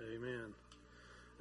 Amen.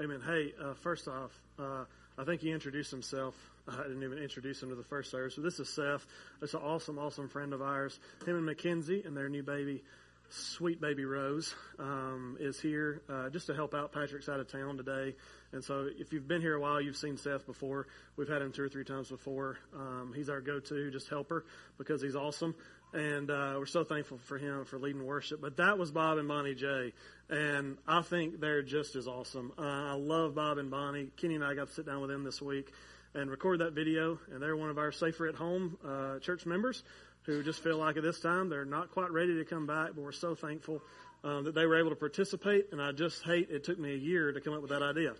Amen. Hey, uh, first off, uh, I think he introduced himself. I didn't even introduce him to the first service. So this is Seth. It's an awesome, awesome friend of ours. Him and Mackenzie and their new baby, sweet baby Rose, um, is here uh, just to help out. Patrick's out of town today. And so if you've been here a while, you've seen Seth before. We've had him two or three times before. Um, he's our go-to just helper because he's awesome and uh, we're so thankful for him for leading worship. But that was Bob and Bonnie J, and I think they're just as awesome. Uh, I love Bob and Bonnie. Kenny and I got to sit down with them this week and record that video, and they're one of our safer at home uh, church members who just feel like at this time they're not quite ready to come back, but we're so thankful um, that they were able to participate. And I just hate it took me a year to come up with that idea.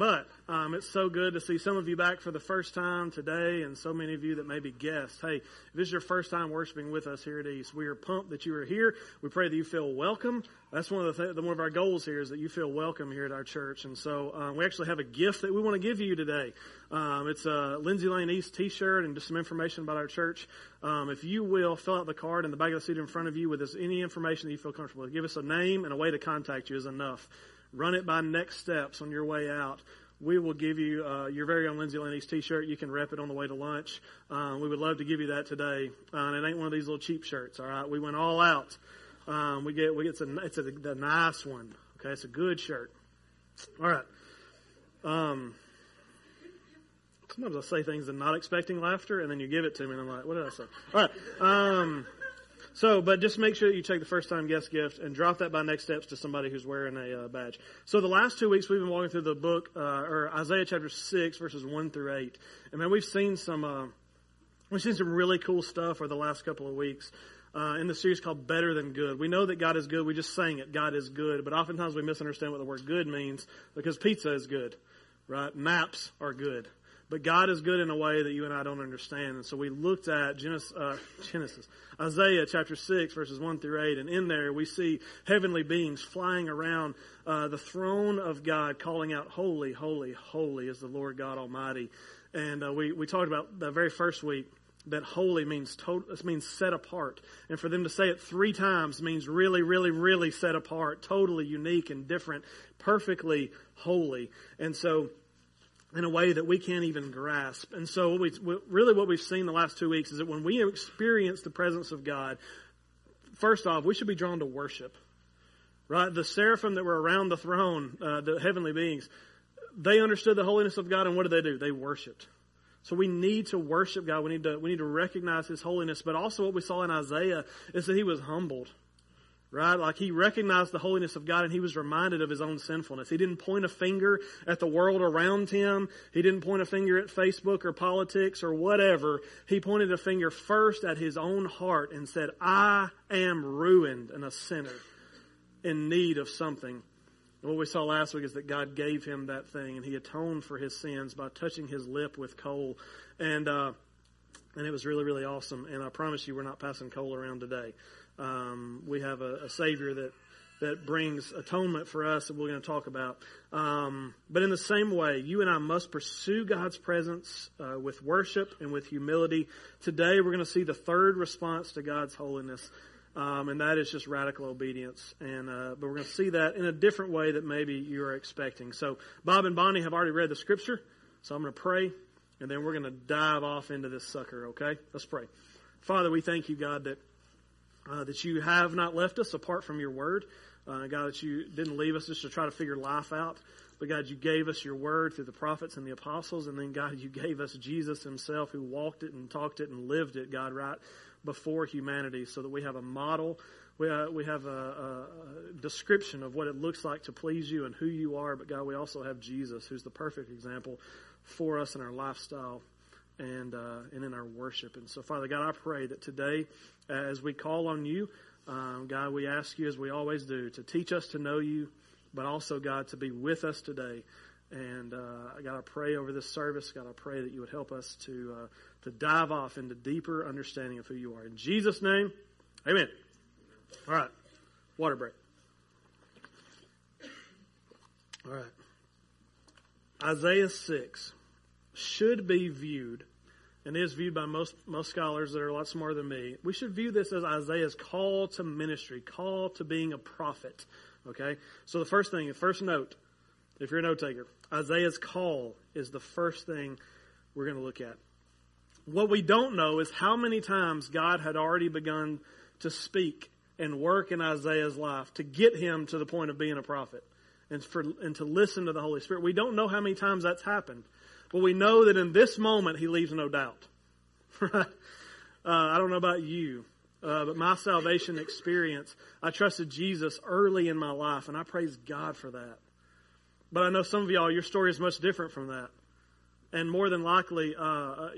But um, it's so good to see some of you back for the first time today, and so many of you that may be guests. Hey, if this is your first time worshiping with us here at East, we are pumped that you are here. We pray that you feel welcome. That's one of the th- one of our goals here is that you feel welcome here at our church. And so um, we actually have a gift that we want to give you today. Um, it's a Lindsay Lane East T-shirt and just some information about our church. Um, if you will, fill out the card in the back of the seat in front of you with this, any information that you feel comfortable with. Give us a name and a way to contact you is enough. Run it by next steps on your way out we will give you uh, your very own Lindsay Lane East T-shirt. You can rep it on the way to lunch. Um, we would love to give you that today. Uh, and it ain't one of these little cheap shirts. All right, we went all out. Um, we get we get some. It's a nice one. Okay, it's a good shirt. All right. Um, sometimes I say things and not expecting laughter, and then you give it to me, and I'm like, what did I say? All right. Um, so, but just make sure that you take the first time guest gift and drop that by next steps to somebody who's wearing a uh, badge. So the last two weeks we've been walking through the book, uh, or Isaiah chapter 6 verses 1 through 8. And man, we've seen some, uh, we've seen some really cool stuff over the last couple of weeks. Uh, in the series called Better Than Good. We know that God is good. We just sang it. God is good. But oftentimes we misunderstand what the word good means because pizza is good, right? Maps are good. But God is good in a way that you and I don't understand. And so we looked at Genesis, uh, Genesis, Isaiah chapter 6, verses 1 through 8. And in there we see heavenly beings flying around uh, the throne of God, calling out, Holy, holy, holy is the Lord God Almighty. And uh, we, we talked about the very first week that holy means total, means set apart. And for them to say it three times means really, really, really set apart, totally unique and different, perfectly holy. And so in a way that we can't even grasp. And so, what we, really, what we've seen the last two weeks is that when we experience the presence of God, first off, we should be drawn to worship. Right? The seraphim that were around the throne, uh, the heavenly beings, they understood the holiness of God, and what did they do? They worshiped. So we need to worship God. We need to we need to recognize His holiness. But also, what we saw in Isaiah is that he was humbled right? Like he recognized the holiness of God and he was reminded of his own sinfulness. He didn't point a finger at the world around him. He didn't point a finger at Facebook or politics or whatever. He pointed a finger first at his own heart and said, I am ruined and a sinner in need of something. And what we saw last week is that God gave him that thing and he atoned for his sins by touching his lip with coal. And, uh, and it was really, really awesome. And I promise you, we're not passing coal around today. Um, we have a, a, Savior that that brings atonement for us that we're going to talk about. Um, but in the same way, you and I must pursue God's presence uh, with worship and with humility. Today, we're going to see the third response to God's holiness. Um, and that is just radical obedience. And uh, but we're going to see that in a different way that maybe you are expecting. So Bob and Bonnie have already read the scripture, so I'm going to pray, and then we're going to dive off into this sucker. Okay, let's pray. Father, we thank you, God, that uh, that you have not left us apart from your word. Uh, God, that you didn't leave us just to try to figure life out. But God, you gave us your word through the prophets and the apostles. And then, God, you gave us Jesus himself who walked it and talked it and lived it, God, right before humanity so that we have a model. We, uh, we have a, a, a description of what it looks like to please you and who you are. But God, we also have Jesus, who's the perfect example for us in our lifestyle and uh, and in our worship. And so, Father God, I pray that today, as we call on you, um, God, we ask you as we always do to teach us to know you, but also God to be with us today. And uh, God, I pray over this service. God, I pray that you would help us to uh, to dive off into deeper understanding of who you are. In Jesus' name, Amen. All right, water break. All right, Isaiah six should be viewed and is viewed by most most scholars that are a lot smarter than me. We should view this as Isaiah's call to ministry, call to being a prophet. Okay? So the first thing, the first note, if you're a note taker, Isaiah's call is the first thing we're going to look at. What we don't know is how many times God had already begun to speak and work in Isaiah's life to get him to the point of being a prophet and, for, and to listen to the Holy Spirit. We don't know how many times that's happened, but we know that in this moment he leaves no doubt. Right? Uh, I don't know about you, uh, but my salvation experience, I trusted Jesus early in my life, and I praise God for that. But I know some of y'all, your story is much different from that, and more than likely, uh, uh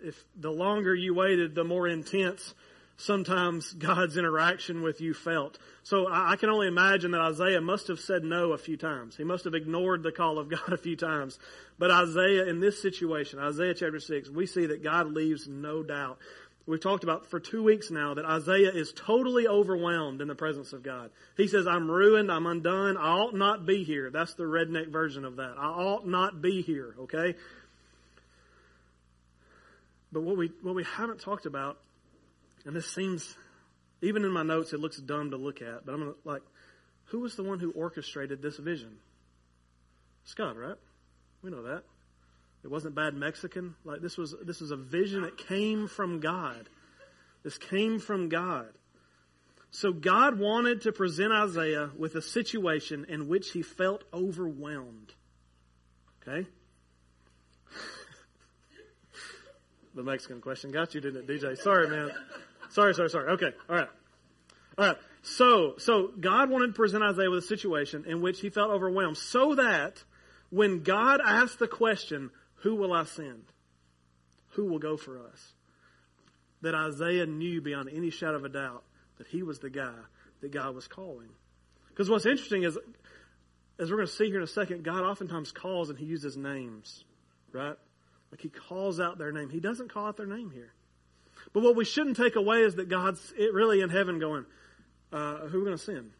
if the longer you waited, the more intense sometimes God's interaction with you felt. So I, I, can only imagine that Isaiah must have said no a few times. He must have ignored the call of God a few times. But Isaiah, in this situation, Isaiah chapter 6, we see that God leaves no doubt. We've talked about for two weeks now that Isaiah is totally overwhelmed in the presence of God. He says, I'm ruined, I'm undone, I ought not be here. That's the redneck version of that. I ought not be here, okay? But what we, what we haven't talked about, and this seems, even in my notes, it looks dumb to look at, but I'm like, who was the one who orchestrated this vision? It's God, right? We know that. It wasn't bad Mexican. Like this was this was a vision that came from God. This came from God. So God wanted to present Isaiah with a situation in which he felt overwhelmed. Okay? the Mexican question got you, didn't it, DJ? Sorry, man. Sorry, sorry, sorry. Okay. All right. All right. So, so God wanted to present Isaiah with a situation in which he felt overwhelmed so that when God asked the question, who will I send? Who will go for us? That Isaiah knew beyond any shadow of a doubt that he was the guy that God was calling. Because what's interesting is, as we're going to see here in a second, God oftentimes calls and he uses names, right? Like he calls out their name. He doesn't call out their name here. But what we shouldn't take away is that God's really in heaven going, uh, who are we going to send?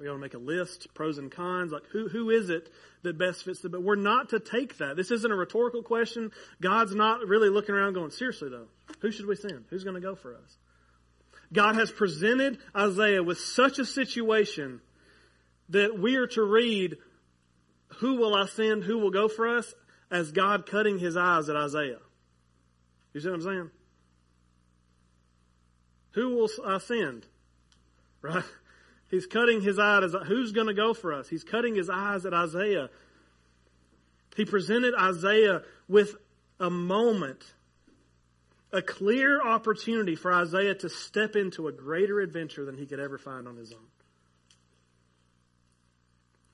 We want to make a list, pros and cons, like who, who is it that best fits the, but we're not to take that. This isn't a rhetorical question. God's not really looking around going, seriously though, who should we send? Who's going to go for us? God has presented Isaiah with such a situation that we are to read, who will I send? Who will go for us? As God cutting his eyes at Isaiah. You see what I'm saying? Who will I uh, send? Right? He's cutting his eyes. Who's going to go for us? He's cutting his eyes at Isaiah. He presented Isaiah with a moment, a clear opportunity for Isaiah to step into a greater adventure than he could ever find on his own.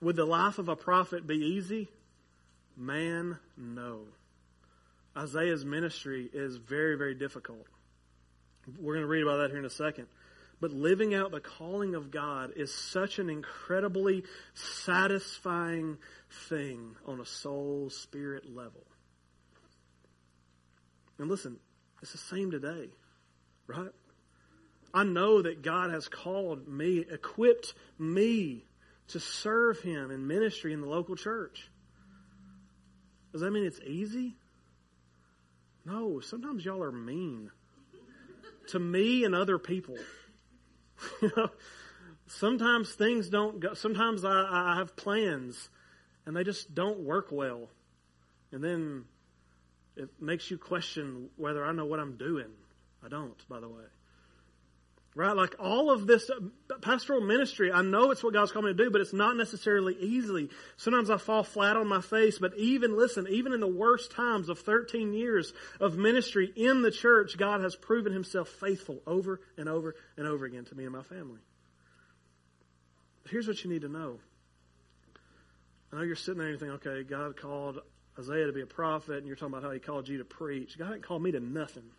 Would the life of a prophet be easy? Man, no. Isaiah's ministry is very, very difficult. We're going to read about that here in a second. But living out the calling of God is such an incredibly satisfying thing on a soul spirit level. And listen, it's the same today, right? I know that God has called me, equipped me to serve Him in ministry in the local church. Does that mean it's easy? No, sometimes y'all are mean to me and other people. you know, sometimes things don't go, sometimes I, I have plans and they just don't work well. And then it makes you question whether I know what I'm doing. I don't, by the way. Right? Like all of this uh, pastoral ministry, I know it's what God's called me to do, but it's not necessarily easy. Sometimes I fall flat on my face, but even, listen, even in the worst times of 13 years of ministry in the church, God has proven himself faithful over and over and over again to me and my family. But here's what you need to know. I know you're sitting there and you think, okay, God called Isaiah to be a prophet, and you're talking about how he called you to preach. God didn't call me to nothing.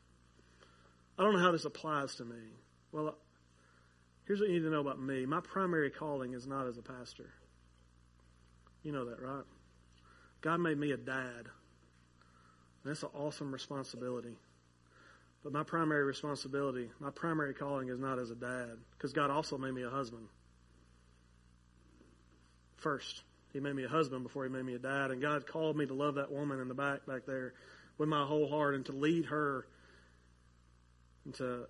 I don't know how this applies to me. Well, uh, here's what you need to know about me. My primary calling is not as a pastor. You know that, right? God made me a dad. That's an awesome responsibility. But my primary responsibility, my primary calling is not as a dad, because God also made me a husband. First, He made me a husband before He made me a dad, and God called me to love that woman in the back back there with my whole heart and to lead her and to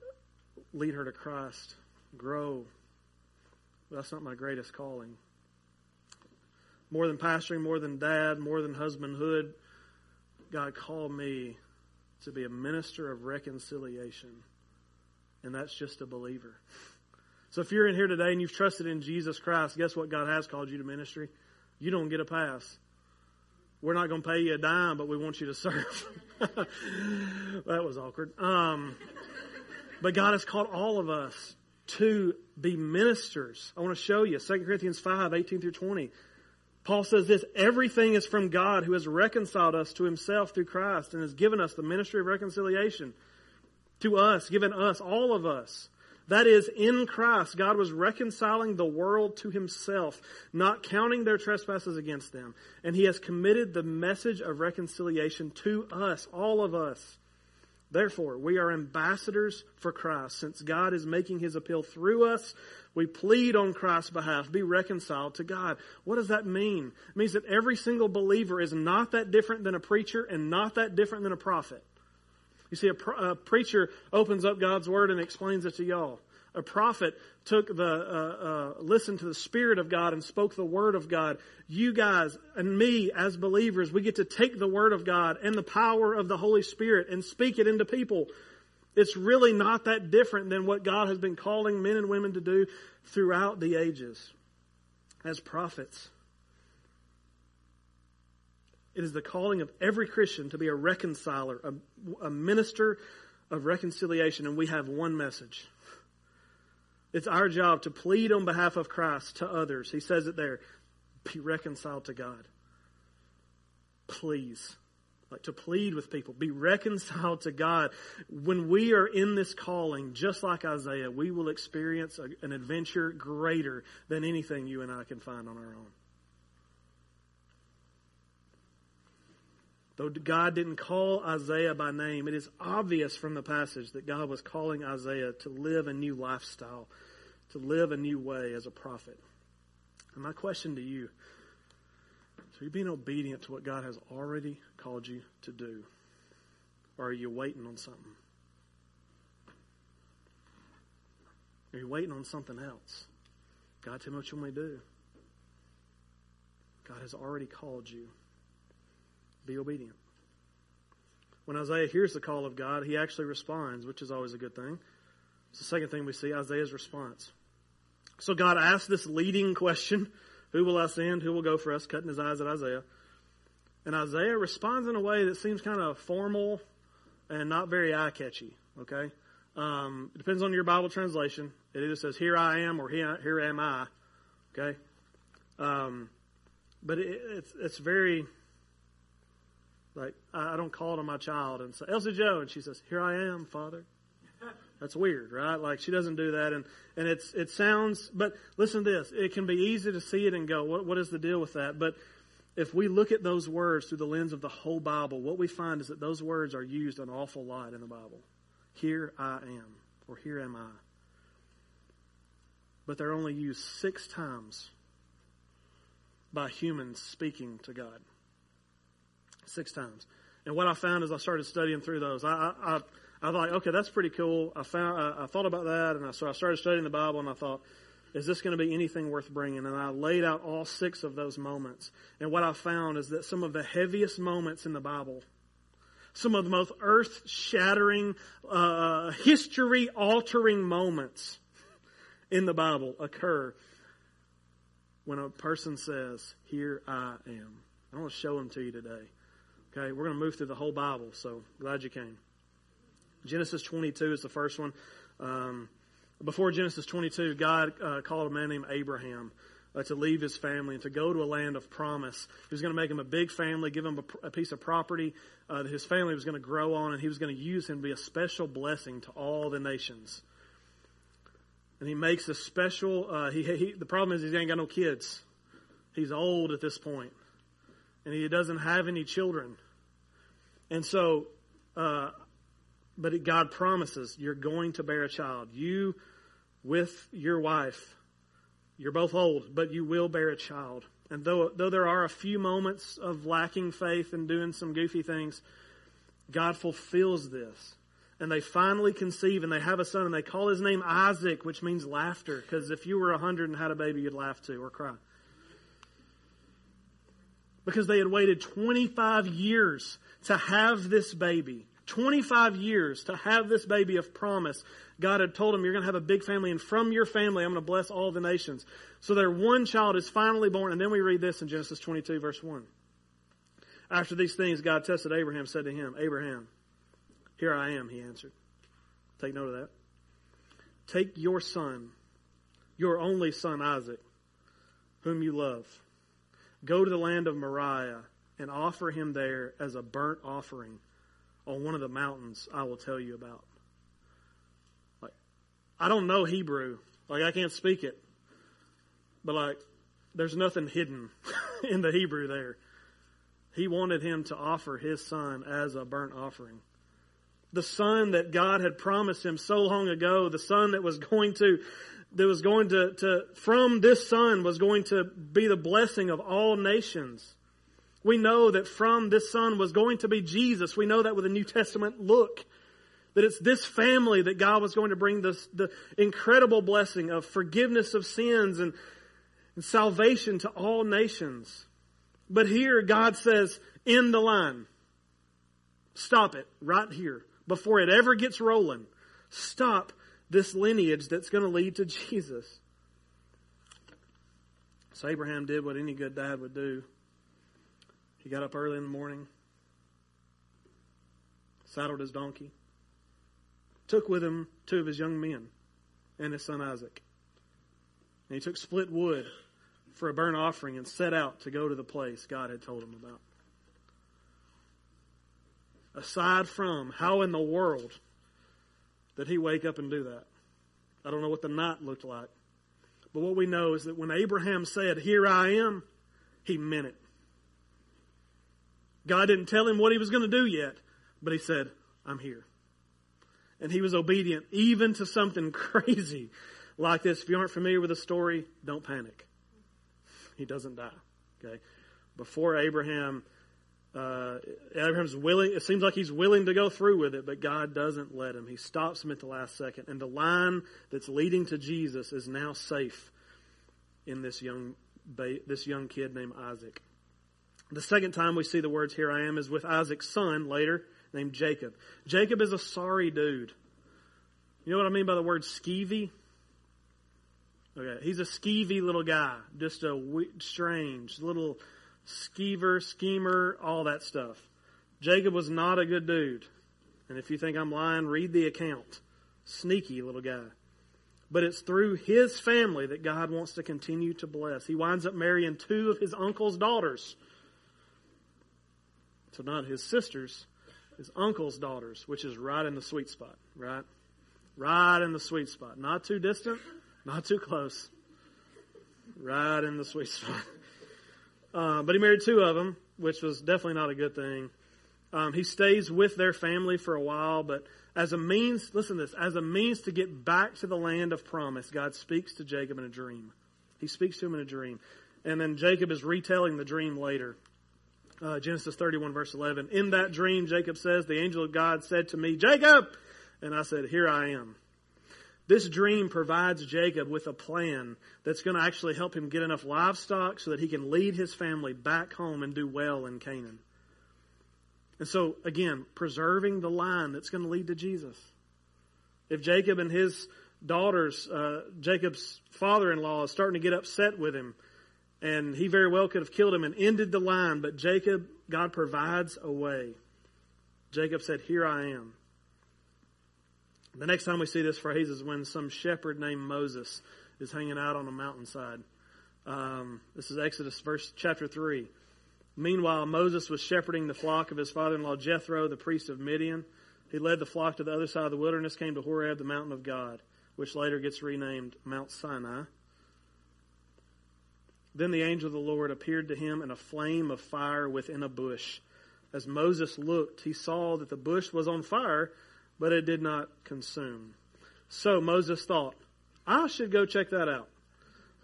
lead her to Christ, grow, That's not my greatest calling. More than pastoring, more than dad, more than husbandhood, God called me to be a minister of reconciliation. And that's just a believer. So if you're in here today and you've trusted in Jesus Christ, guess what God has called you to ministry? You don't get a pass. We're not going to pay you a dime, but we want you to serve. that was awkward. Um, but God has called all of us to be ministers. I want to show you 2 Corinthians 5, 18 through 20. Paul says this everything is from God who has reconciled us to himself through Christ and has given us the ministry of reconciliation to us, given us, all of us. That is, in Christ, God was reconciling the world to himself, not counting their trespasses against them. And he has committed the message of reconciliation to us, all of us. Therefore, we are ambassadors for Christ. Since God is making his appeal through us, we plead on Christ's behalf, be reconciled to God. What does that mean? It means that every single believer is not that different than a preacher and not that different than a prophet. You see, a, a preacher opens up God's word and explains it to y'all. A prophet took the uh, uh, listened to the spirit of God and spoke the word of God. You guys and me as believers, we get to take the word of God and the power of the Holy Spirit and speak it into people. It's really not that different than what God has been calling men and women to do throughout the ages as prophets. It is the calling of every Christian to be a reconciler, a, a minister of reconciliation, and we have one message. It's our job to plead on behalf of Christ to others. He says it there be reconciled to God. Please. Like to plead with people, be reconciled to God. When we are in this calling, just like Isaiah, we will experience a, an adventure greater than anything you and I can find on our own. Though God didn't call Isaiah by name, it is obvious from the passage that God was calling Isaiah to live a new lifestyle, to live a new way as a prophet. And my question to you so you're being obedient to what God has already called you to do? Or are you waiting on something? Are you waiting on something else? God, tell me what you want me to do. God has already called you. Be obedient. When Isaiah hears the call of God, he actually responds, which is always a good thing. It's the second thing we see Isaiah's response. So God asks this leading question Who will I send? Who will go for us? Cutting his eyes at Isaiah. And Isaiah responds in a way that seems kind of formal and not very eye catchy. Okay? Um, it depends on your Bible translation. It either says, Here I am or Here, am I. Okay? Um, but it, it's, it's very like, I don't call to my child and say, Elsie Joe, and she says, Here I am, Father. That's weird, right? Like she doesn't do that, and and it's it sounds. But listen to this: it can be easy to see it and go, "What what is the deal with that?" But if we look at those words through the lens of the whole Bible, what we find is that those words are used an awful lot in the Bible. Here I am, or here am I. But they're only used six times by humans speaking to God six times. And what I found as I started studying through those, I, I, I thought, okay, that's pretty cool. I found, I, I thought about that, and I, so I started studying the Bible, and I thought, is this going to be anything worth bringing? And I laid out all six of those moments. And what I found is that some of the heaviest moments in the Bible, some of the most earth shattering, uh, history altering moments in the Bible occur when a person says, Here I am. I want to show them to you today. Okay, we're going to move through the whole Bible, so glad you came. Genesis 22 is the first one. Um, before Genesis 22, God uh, called a man named Abraham uh, to leave his family and to go to a land of promise. He was going to make him a big family, give him a, a piece of property uh, that his family was going to grow on, and he was going to use him to be a special blessing to all the nations. And he makes a special. Uh, he, he, the problem is he ain't got no kids. He's old at this point and he doesn't have any children. And so, uh, but God promises you're going to bear a child. You with your wife, you're both old, but you will bear a child. And though, though there are a few moments of lacking faith and doing some goofy things, God fulfills this. and they finally conceive and they have a son and they call his name Isaac, which means laughter. Because if you were a hundred and had a baby, you'd laugh too or cry. Because they had waited 25 years to have this baby. 25 years to have this baby of promise. God had told them, You're going to have a big family, and from your family, I'm going to bless all the nations. So their one child is finally born. And then we read this in Genesis 22, verse 1. After these things, God tested Abraham, said to him, Abraham, here I am, he answered. Take note of that. Take your son, your only son Isaac, whom you love. Go to the land of Moriah and offer him there as a burnt offering on one of the mountains I will tell you about. Like, I don't know Hebrew. Like, I can't speak it. But, like, there's nothing hidden in the Hebrew there. He wanted him to offer his son as a burnt offering the son that God had promised him so long ago, the son that was going to, that was going to, to, from this son was going to be the blessing of all nations. We know that from this son was going to be Jesus. We know that with a New Testament look. That it's this family that God was going to bring this, the incredible blessing of forgiveness of sins and, and salvation to all nations. But here God says, in the line. Stop it right here before it ever gets rolling. Stop this lineage that's going to lead to Jesus. So Abraham did what any good dad would do. He got up early in the morning, saddled his donkey, took with him two of his young men and his son Isaac. And he took split wood for a burnt offering and set out to go to the place God had told him about aside from how in the world did he wake up and do that? I don't know what the night looked like. But what we know is that when Abraham said, Here I am, he meant it. God didn't tell him what he was going to do yet, but he said, I'm here. And he was obedient even to something crazy like this. If you aren't familiar with the story, don't panic. He doesn't die. Okay? Before Abraham uh, Abraham's willing, it seems like he's willing to go through with it, but God doesn't let him. He stops him at the last second. And the line that's leading to Jesus is now safe in this young, this young kid named Isaac. The second time we see the words, here I am, is with Isaac's son later, named Jacob. Jacob is a sorry dude. You know what I mean by the word skeevy? Okay, he's a skeevy little guy, just a strange little skeever, schemer, all that stuff. Jacob was not a good dude. And if you think I'm lying, read the account. Sneaky little guy. But it's through his family that God wants to continue to bless. He winds up marrying two of his uncle's daughters. So not his sisters, his uncle's daughters, which is right in the sweet spot, right? Right in the sweet spot. Not too distant, not too close. Right in the sweet spot. Uh, but he married two of them, which was definitely not a good thing. Um, he stays with their family for a while, but as a means, listen to this, as a means to get back to the land of promise, God speaks to Jacob in a dream. He speaks to him in a dream. And then Jacob is retelling the dream later. Uh, Genesis 31, verse 11. In that dream, Jacob says, The angel of God said to me, Jacob! And I said, Here I am. This dream provides Jacob with a plan that's going to actually help him get enough livestock so that he can lead his family back home and do well in Canaan. And so, again, preserving the line that's going to lead to Jesus. If Jacob and his daughters, uh, Jacob's father in law, is starting to get upset with him, and he very well could have killed him and ended the line, but Jacob, God provides a way. Jacob said, Here I am. The next time we see this phrase is when some shepherd named Moses is hanging out on a mountainside. Um, this is Exodus verse chapter three. Meanwhile, Moses was shepherding the flock of his father-in-law Jethro, the priest of Midian. He led the flock to the other side of the wilderness, came to Horeb, the mountain of God, which later gets renamed Mount Sinai. Then the angel of the Lord appeared to him in a flame of fire within a bush. As Moses looked, he saw that the bush was on fire, but it did not consume. So Moses thought, I should go check that out.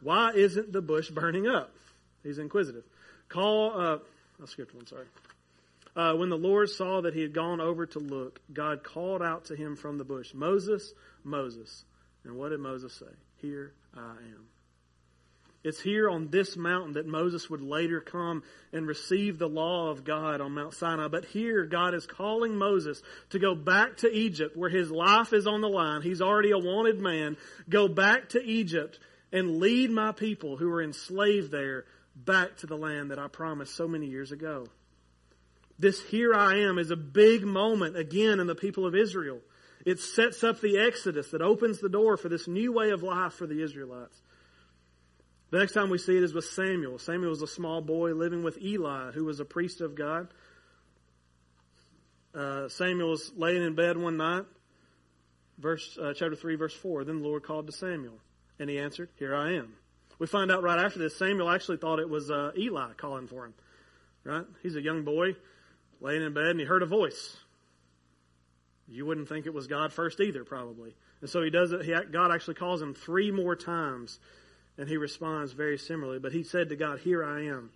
Why isn't the bush burning up? He's inquisitive. Call, uh, I skipped one, sorry. uh, when the Lord saw that he had gone over to look, God called out to him from the bush, Moses, Moses. And what did Moses say? Here I am. It's here on this mountain that Moses would later come and receive the law of God on Mount Sinai. But here, God is calling Moses to go back to Egypt where his life is on the line. He's already a wanted man. Go back to Egypt and lead my people who are enslaved there back to the land that I promised so many years ago. This here I am is a big moment again in the people of Israel. It sets up the Exodus that opens the door for this new way of life for the Israelites. The next time we see it is with Samuel. Samuel was a small boy living with Eli, who was a priest of God. Uh, Samuel was laying in bed one night, verse uh, chapter three, verse four. Then the Lord called to Samuel, and he answered, "Here I am." We find out right after this, Samuel actually thought it was uh, Eli calling for him. Right? He's a young boy laying in bed, and he heard a voice. You wouldn't think it was God first either, probably. And so he does it. He, God actually calls him three more times and he responds very similarly. But he said to God, Here I am.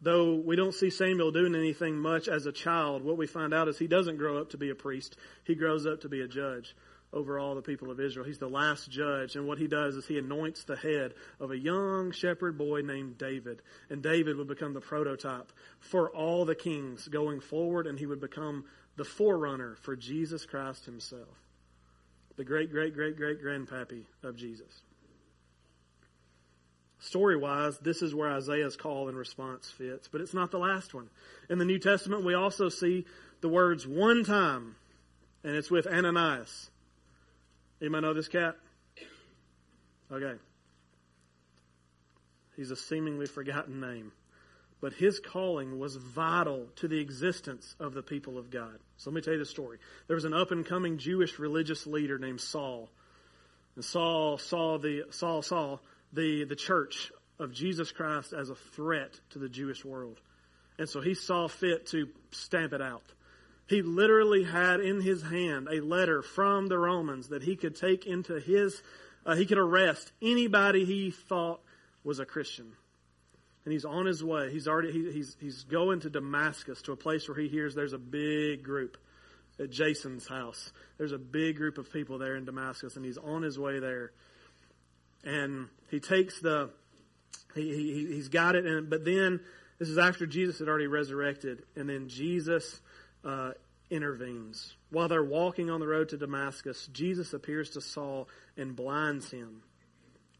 Though we don't see Samuel doing anything much as a child, what we find out is he doesn't grow up to be a priest. He grows up to be a judge over all the people of Israel. He's the last judge, and what he does is he anoints the head of a young shepherd boy named David. And David would become the prototype for all the kings going forward, and he would become the forerunner for Jesus Christ himself. The great, great, great, great grandpappy of Jesus. Story wise, this is where Isaiah's call and response fits, but it's not the last one. In the New Testament, we also see the words one time, and it's with Ananias. Anybody know this cat? Okay. He's a seemingly forgotten name. But his calling was vital to the existence of the people of God. So let me tell you the story. There was an up and coming Jewish religious leader named Saul. And Saul saw the Saul saw the, the church of Jesus Christ as a threat to the Jewish world. And so he saw fit to stamp it out. He literally had in his hand a letter from the Romans that he could take into his, uh, he could arrest anybody he thought was a Christian. And he's on his way. He's already, he, he's, he's going to Damascus to a place where he hears there's a big group at Jason's house. There's a big group of people there in Damascus, and he's on his way there and he takes the he, he he's got it and but then this is after Jesus had already resurrected and then Jesus uh, intervenes. While they're walking on the road to Damascus Jesus appears to Saul and blinds him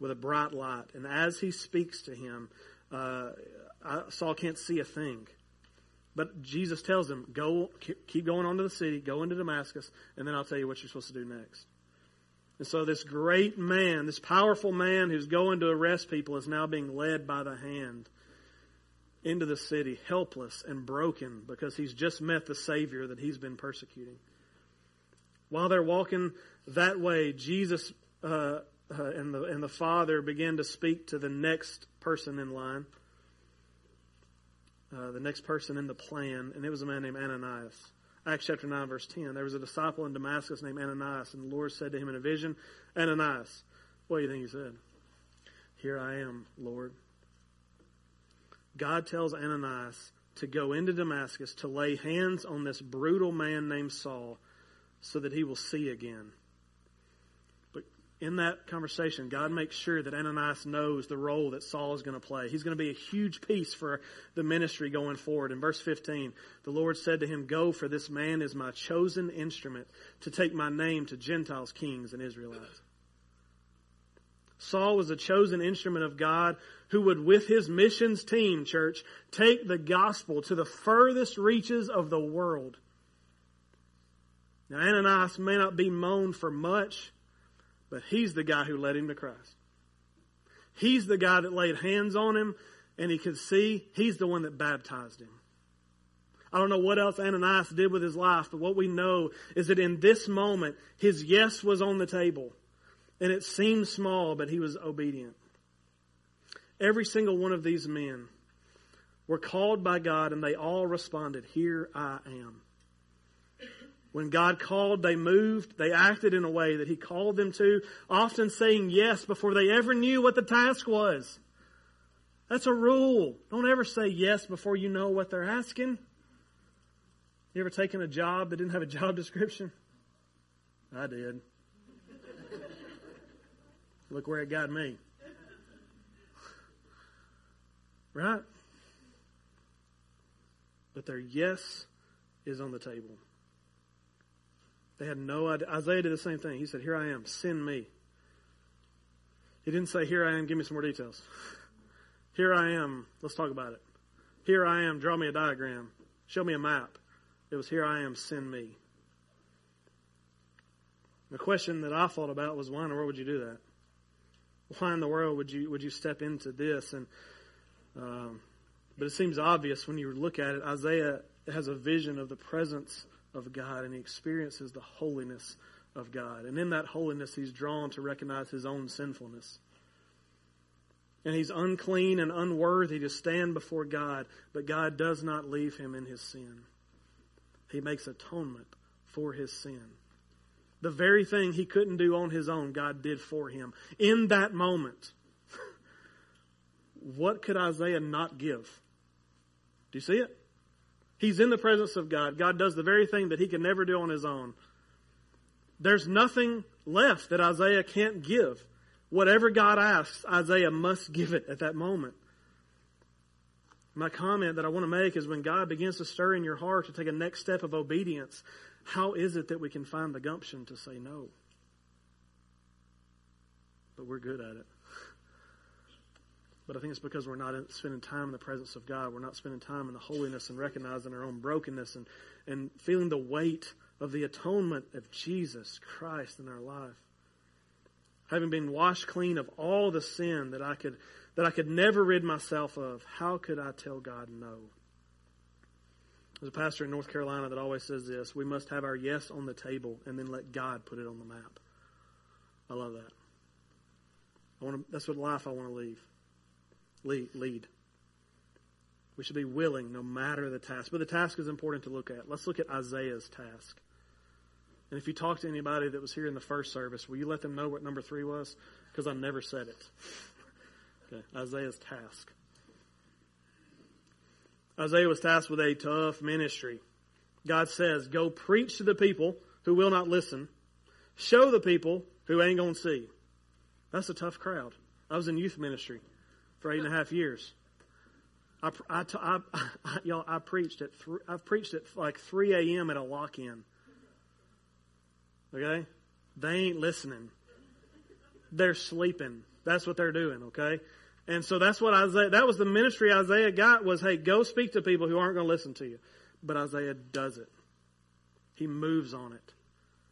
with a bright light and as he speaks to him uh, Saul can't see a thing. But Jesus tells him go keep going on to the city go into Damascus and then I'll tell you what you're supposed to do next and so this great man, this powerful man who's going to arrest people is now being led by the hand into the city, helpless and broken because he's just met the Savior that he's been persecuting. While they're walking that way, Jesus uh, uh, and, the, and the Father began to speak to the next person in line, uh, the next person in the plan, and it was a man named Ananias. Acts chapter 9, verse 10. There was a disciple in Damascus named Ananias, and the Lord said to him in a vision, Ananias, what do you think he said? Here I am, Lord. God tells Ananias to go into Damascus to lay hands on this brutal man named Saul so that he will see again in that conversation, God makes sure that Ananias knows the role that Saul is going to play. He's going to be a huge piece for the ministry going forward. In verse 15, the Lord said to him, Go, for this man is my chosen instrument to take my name to Gentiles, kings, and Israelites. Saul was a chosen instrument of God who would, with his missions team, church, take the gospel to the furthest reaches of the world. Now, Ananias may not be known for much, but he's the guy who led him to Christ. He's the guy that laid hands on him and he could see. He's the one that baptized him. I don't know what else Ananias did with his life, but what we know is that in this moment, his yes was on the table. And it seemed small, but he was obedient. Every single one of these men were called by God and they all responded, Here I am. When God called, they moved. They acted in a way that He called them to, often saying yes before they ever knew what the task was. That's a rule. Don't ever say yes before you know what they're asking. You ever taken a job that didn't have a job description? I did. Look where it got me. Right? But their yes is on the table. They had no idea. Isaiah did the same thing. He said, Here I am, send me. He didn't say, Here I am, give me some more details. Here I am, let's talk about it. Here I am, draw me a diagram, show me a map. It was, Here I am, send me. The question that I thought about was, Why in the world would you do that? Why in the world would you would you step into this? And um, but it seems obvious when you look at it. Isaiah has a vision of the presence of God and he experiences the holiness of God. And in that holiness, he's drawn to recognize his own sinfulness. And he's unclean and unworthy to stand before God, but God does not leave him in his sin. He makes atonement for his sin. The very thing he couldn't do on his own, God did for him. In that moment, what could Isaiah not give? Do you see it? He's in the presence of God. God does the very thing that he can never do on his own. There's nothing left that Isaiah can't give. Whatever God asks, Isaiah must give it at that moment. My comment that I want to make is when God begins to stir in your heart to take a next step of obedience, how is it that we can find the gumption to say no? But we're good at it. But I think it's because we're not spending time in the presence of God. We're not spending time in the holiness and recognizing our own brokenness and, and feeling the weight of the atonement of Jesus Christ in our life. Having been washed clean of all the sin that I could that I could never rid myself of, how could I tell God no? There's a pastor in North Carolina that always says this we must have our yes on the table and then let God put it on the map. I love that. I want to, that's what life I want to leave lead. We should be willing no matter the task. But the task is important to look at. Let's look at Isaiah's task. And if you talk to anybody that was here in the first service, will you let them know what number three was? Because I never said it. Okay, Isaiah's task. Isaiah was tasked with a tough ministry. God says, Go preach to the people who will not listen, show the people who ain't going to see. That's a tough crowd. I was in youth ministry for eight and a half years. I, I, I, I y'all, I preached at th- I've preached at like 3 a.m. at a lock-in. Okay, they ain't listening. They're sleeping. That's what they're doing. Okay, and so that's what Isaiah. That was the ministry Isaiah got was, hey, go speak to people who aren't going to listen to you. But Isaiah does it. He moves on it.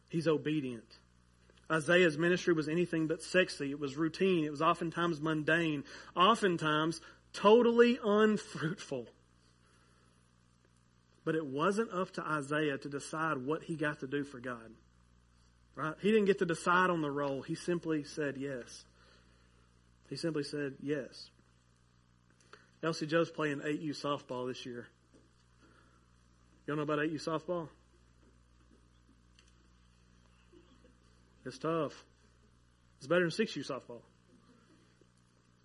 He's obedient. Isaiah's ministry was anything but sexy. It was routine. It was oftentimes mundane, oftentimes totally unfruitful. But it wasn't up to Isaiah to decide what he got to do for God. Right? He didn't get to decide on the role. He simply said yes. He simply said yes. Elsie Joe's playing 8U softball this year. Y'all know about 8U softball? It's tough. It's better than 6U softball.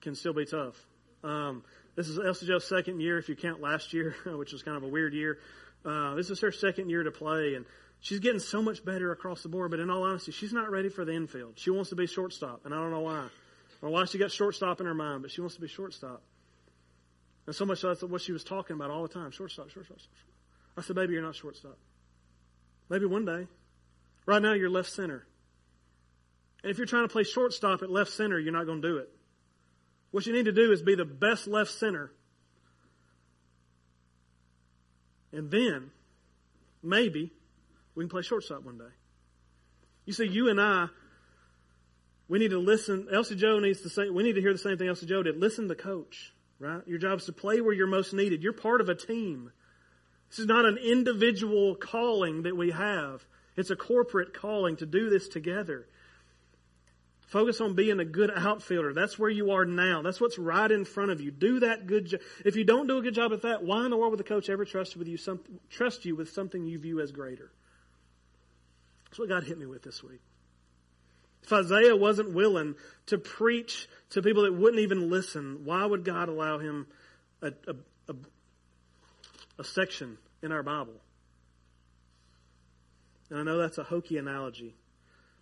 Can still be tough. Um, this is Joe's second year, if you count last year, which was kind of a weird year. Uh, this is her second year to play, and she's getting so much better across the board. But in all honesty, she's not ready for the infield. She wants to be shortstop, and I don't know why. Or why she got shortstop in her mind, but she wants to be shortstop. And so much so that's what she was talking about all the time shortstop, shortstop, shortstop. I said, baby, you're not shortstop. Maybe one day. Right now, you're left center. And if you're trying to play shortstop at left center, you're not going to do it. What you need to do is be the best left center. And then, maybe, we can play shortstop one day. You see, you and I, we need to listen. Elsie Joe needs to say, we need to hear the same thing Elsie Joe did. Listen to the coach, right? Your job is to play where you're most needed. You're part of a team. This is not an individual calling that we have. It's a corporate calling to do this together. Focus on being a good outfielder. That's where you are now. That's what's right in front of you. Do that good job. If you don't do a good job at that, why in the world would the coach ever trust with you some, trust you with something you view as greater? That's what God hit me with this week. If Isaiah wasn't willing to preach to people that wouldn't even listen, why would God allow him a, a, a, a section in our Bible And I know that's a hokey analogy,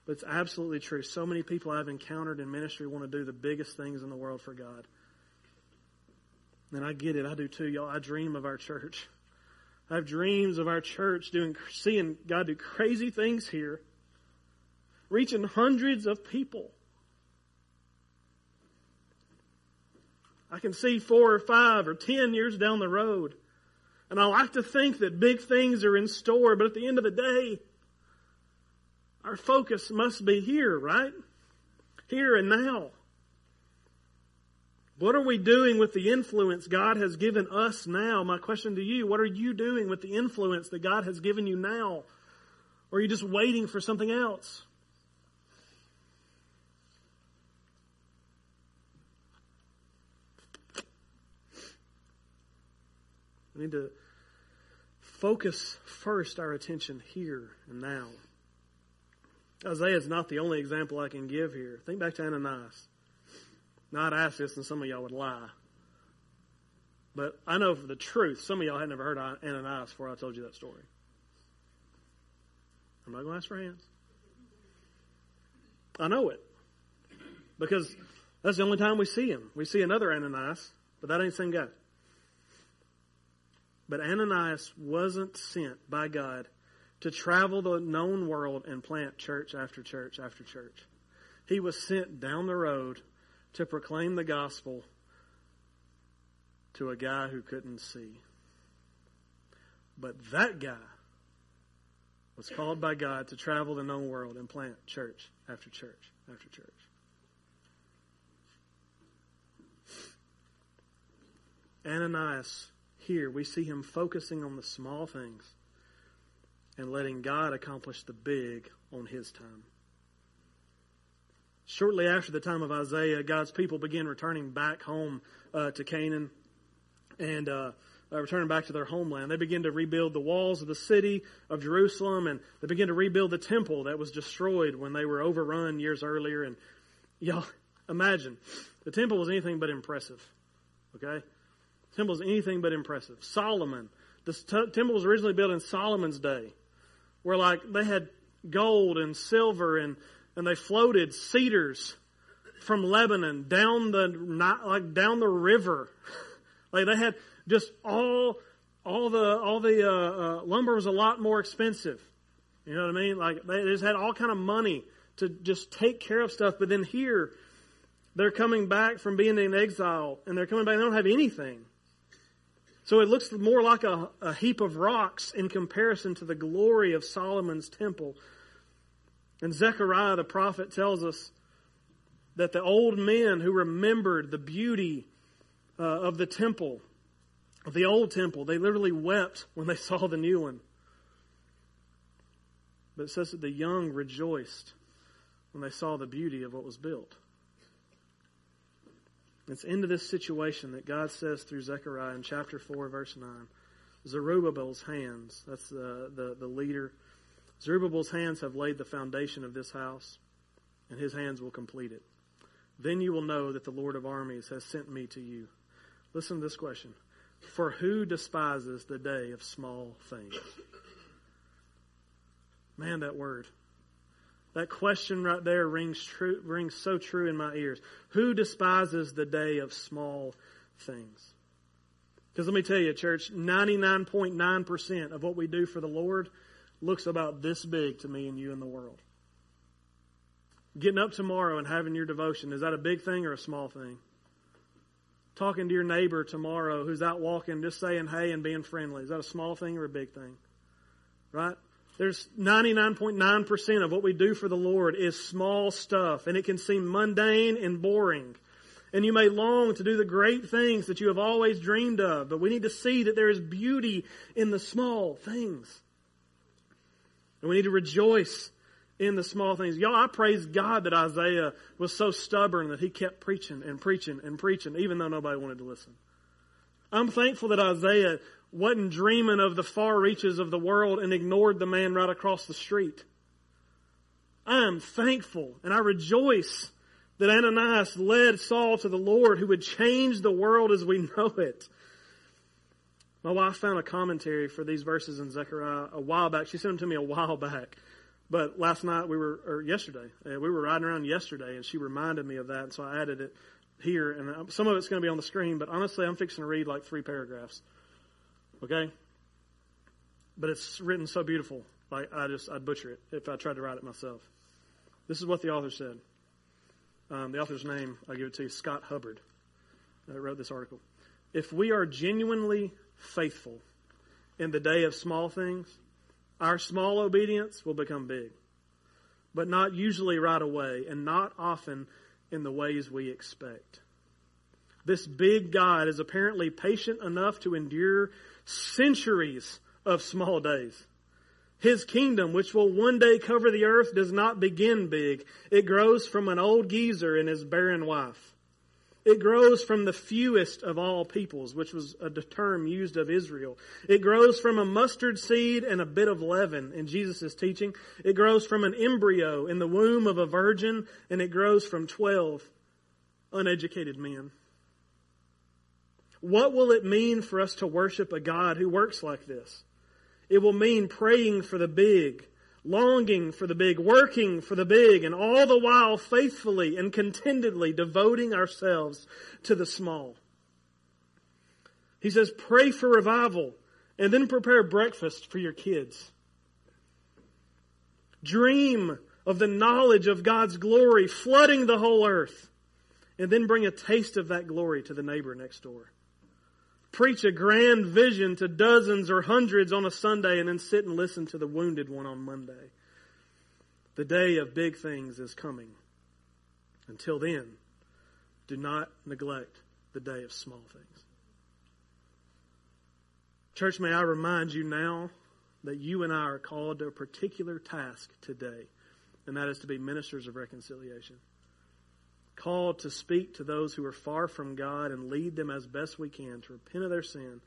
but it's absolutely true. So many people I've encountered in ministry want to do the biggest things in the world for God. And I get it. I do too, y'all. I dream of our church. I have dreams of our church doing, seeing God do crazy things here, reaching hundreds of people. I can see four or five or ten years down the road. And I like to think that big things are in store, but at the end of the day, our focus must be here, right? Here and now. What are we doing with the influence God has given us now? My question to you, what are you doing with the influence that God has given you now? Or are you just waiting for something else? We need to focus first our attention here and now. Isaiah is not the only example I can give here. Think back to Ananias. Now, I'd ask this, and some of y'all would lie. But I know for the truth, some of y'all had never heard of Ananias before I told you that story. I'm not going to ask for hands. I know it. Because that's the only time we see him. We see another Ananias, but that ain't the same guy. But Ananias wasn't sent by God to travel the known world and plant church after church after church. He was sent down the road to proclaim the gospel to a guy who couldn't see. But that guy was called by God to travel the known world and plant church after church after church. Ananias here, we see him focusing on the small things and letting God accomplish the big on his time. Shortly after the time of Isaiah, God's people began returning back home uh, to Canaan and uh, uh, returning back to their homeland. They began to rebuild the walls of the city of Jerusalem and they began to rebuild the temple that was destroyed when they were overrun years earlier. And y'all, imagine, the temple was anything but impressive. Okay? The temple was anything but impressive. Solomon, the temple was originally built in Solomon's day, where like they had gold and silver and and they floated cedars from Lebanon down the not like down the river. like they had just all all the all the uh, uh, lumber was a lot more expensive. You know what I mean? Like they just had all kind of money to just take care of stuff. But then here, they're coming back from being in exile, and they're coming back. They don't have anything. So it looks more like a, a heap of rocks in comparison to the glory of Solomon's temple. And Zechariah the prophet tells us that the old men who remembered the beauty uh, of the temple, of the old temple, they literally wept when they saw the new one. But it says that the young rejoiced when they saw the beauty of what was built. It's into this situation that God says through Zechariah in chapter 4, verse 9. Zerubbabel's hands, that's the, the, the leader. Zerubbabel's hands have laid the foundation of this house, and his hands will complete it. Then you will know that the Lord of armies has sent me to you. Listen to this question. For who despises the day of small things? Man, that word. That question right there rings true, rings so true in my ears. Who despises the day of small things? Because let me tell you, church, 99.9% of what we do for the Lord looks about this big to me and you in the world. Getting up tomorrow and having your devotion, is that a big thing or a small thing? Talking to your neighbor tomorrow who's out walking, just saying hey and being friendly, is that a small thing or a big thing? Right? There's 99.9% of what we do for the Lord is small stuff, and it can seem mundane and boring. And you may long to do the great things that you have always dreamed of, but we need to see that there is beauty in the small things. And we need to rejoice in the small things. Y'all, I praise God that Isaiah was so stubborn that he kept preaching and preaching and preaching, even though nobody wanted to listen. I'm thankful that Isaiah wasn't dreaming of the far reaches of the world and ignored the man right across the street. I am thankful and I rejoice that Ananias led Saul to the Lord who would change the world as we know it. My wife found a commentary for these verses in Zechariah a while back. She sent them to me a while back. But last night we were, or yesterday, uh, we were riding around yesterday, and she reminded me of that, and so I added it here. And uh, some of it's going to be on the screen, but honestly, I'm fixing to read like three paragraphs. Okay? But it's written so beautiful, like I just I'd butcher it if I tried to write it myself. This is what the author said. Um, the author's name, I'll give it to you, Scott Hubbard. I wrote this article. If we are genuinely faithful in the day of small things, our small obedience will become big. But not usually right away, and not often in the ways we expect. This big God is apparently patient enough to endure centuries of small days. His kingdom, which will one day cover the earth, does not begin big. It grows from an old geezer and his barren wife. It grows from the fewest of all peoples, which was a term used of Israel. It grows from a mustard seed and a bit of leaven in Jesus' teaching. It grows from an embryo in the womb of a virgin, and it grows from 12 uneducated men. What will it mean for us to worship a God who works like this? It will mean praying for the big, longing for the big, working for the big, and all the while faithfully and contentedly devoting ourselves to the small. He says, pray for revival and then prepare breakfast for your kids. Dream of the knowledge of God's glory flooding the whole earth and then bring a taste of that glory to the neighbor next door preach a grand vision to dozens or hundreds on a Sunday and then sit and listen to the wounded one on Monday. The day of big things is coming. Until then, do not neglect the day of small things. Church, may I remind you now that you and I are called to a particular task today, and that is to be ministers of reconciliation called to speak to those who are far from God and lead them as best we can to repent of their sin.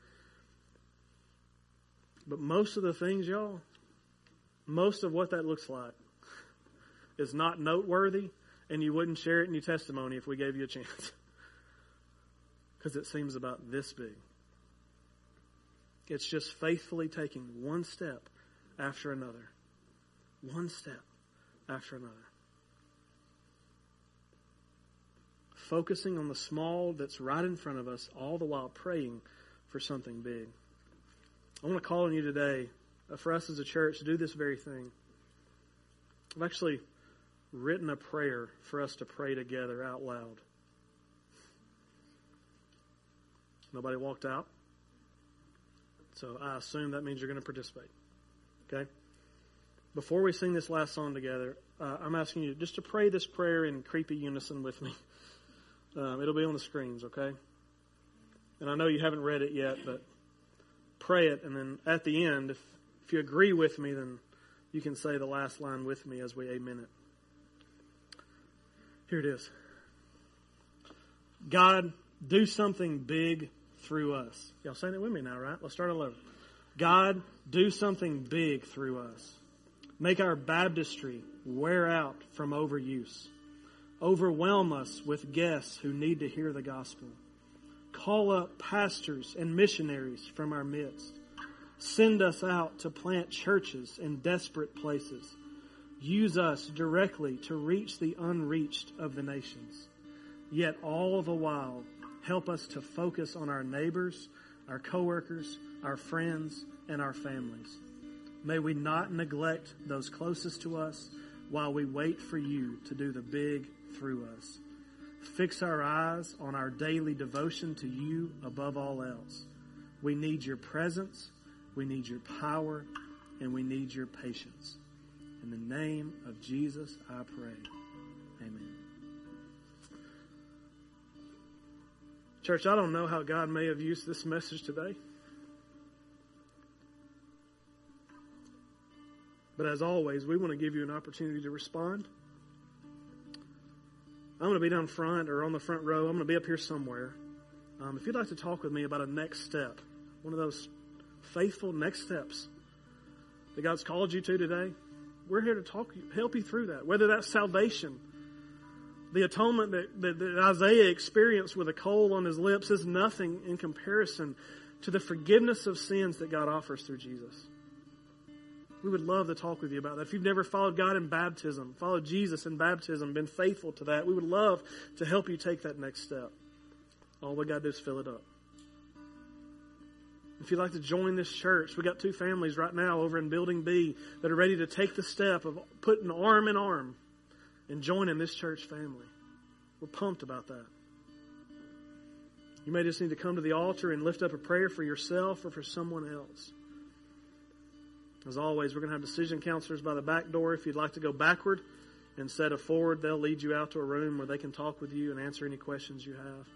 But most of the things, y'all, most of what that looks like is not noteworthy, and you wouldn't share it in your testimony if we gave you a chance. Because it seems about this big. It's just faithfully taking one step after another. One step after another. Focusing on the small that's right in front of us, all the while praying for something big. I want to call on you today, uh, for us as a church, to do this very thing. I've actually written a prayer for us to pray together out loud. Nobody walked out. So I assume that means you're going to participate. Okay? Before we sing this last song together, uh, I'm asking you just to pray this prayer in creepy unison with me. Um, it'll be on the screens, okay? And I know you haven't read it yet, but pray it, and then at the end, if, if you agree with me, then you can say the last line with me as we amen it. Here it is God, do something big through us. Y'all saying it with me now, right? Let's start all over. God, do something big through us. Make our baptistry wear out from overuse. Overwhelm us with guests who need to hear the gospel. Call up pastors and missionaries from our midst. Send us out to plant churches in desperate places. Use us directly to reach the unreached of the nations. Yet all the while, help us to focus on our neighbors, our coworkers, our friends, and our families. May we not neglect those closest to us while we wait for you to do the big through us. Fix our eyes on our daily devotion to you above all else. We need your presence, we need your power, and we need your patience. In the name of Jesus, I pray. Amen. Church, I don't know how God may have used this message today. But as always, we want to give you an opportunity to respond. I'm going to be down front or on the front row. I'm going to be up here somewhere. Um, if you'd like to talk with me about a next step, one of those faithful next steps that God's called you to today, we're here to talk, help you through that. Whether that's salvation, the atonement that, that, that Isaiah experienced with a coal on his lips is nothing in comparison to the forgiveness of sins that God offers through Jesus. We would love to talk with you about that. If you've never followed God in baptism, followed Jesus in baptism, been faithful to that, we would love to help you take that next step. All we got to do is fill it up. If you'd like to join this church, we got two families right now over in Building B that are ready to take the step of putting arm in arm and joining this church family. We're pumped about that. You may just need to come to the altar and lift up a prayer for yourself or for someone else. As always, we're going to have decision counselors by the back door. If you'd like to go backward instead of forward, they'll lead you out to a room where they can talk with you and answer any questions you have.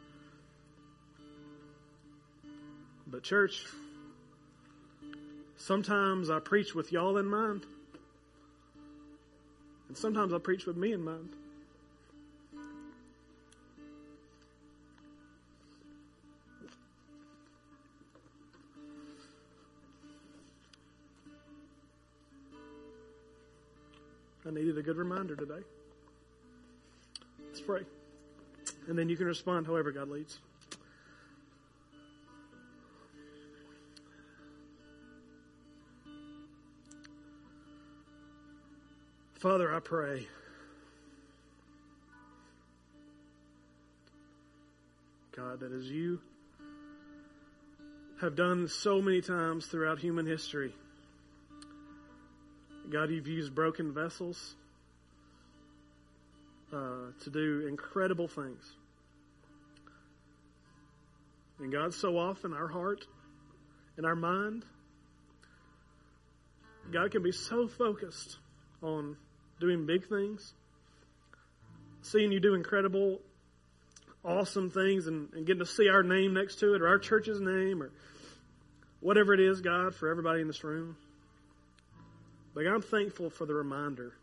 But, church, sometimes I preach with y'all in mind, and sometimes I preach with me in mind. Reminder today. Let's pray. And then you can respond however God leads. Father, I pray. God, that as you have done so many times throughout human history, God, you've used broken vessels uh, to do incredible things. And God, so often our heart and our mind, God can be so focused on doing big things, seeing you do incredible, awesome things, and, and getting to see our name next to it or our church's name or whatever it is, God, for everybody in this room. But I'm thankful for the reminder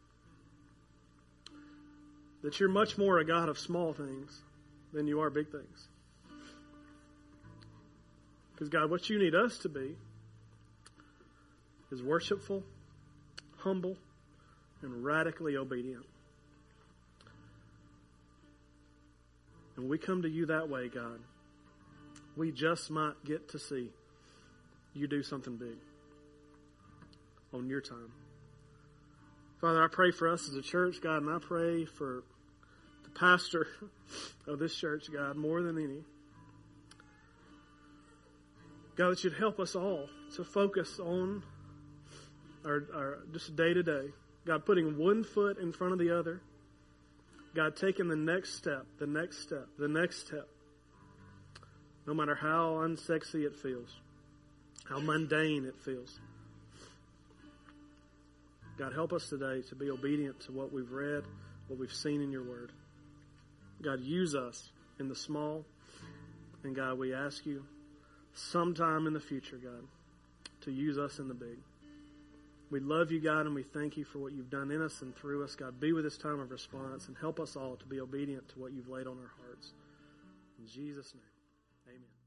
that you're much more a God of small things than you are big things. Because, God, what you need us to be is worshipful, humble, and radically obedient. And we come to you that way, God. We just might get to see you do something big on your time. Father, I pray for us as a church, God, and I pray for the pastor of this church, God, more than any. God, that you'd help us all to focus on our, our just day to day. God, putting one foot in front of the other. God, taking the next step, the next step, the next step. No matter how unsexy it feels, how mundane it feels. God, help us today to be obedient to what we've read, what we've seen in your word. God, use us in the small. And God, we ask you sometime in the future, God, to use us in the big. We love you, God, and we thank you for what you've done in us and through us. God, be with this time of response and help us all to be obedient to what you've laid on our hearts. In Jesus' name, amen.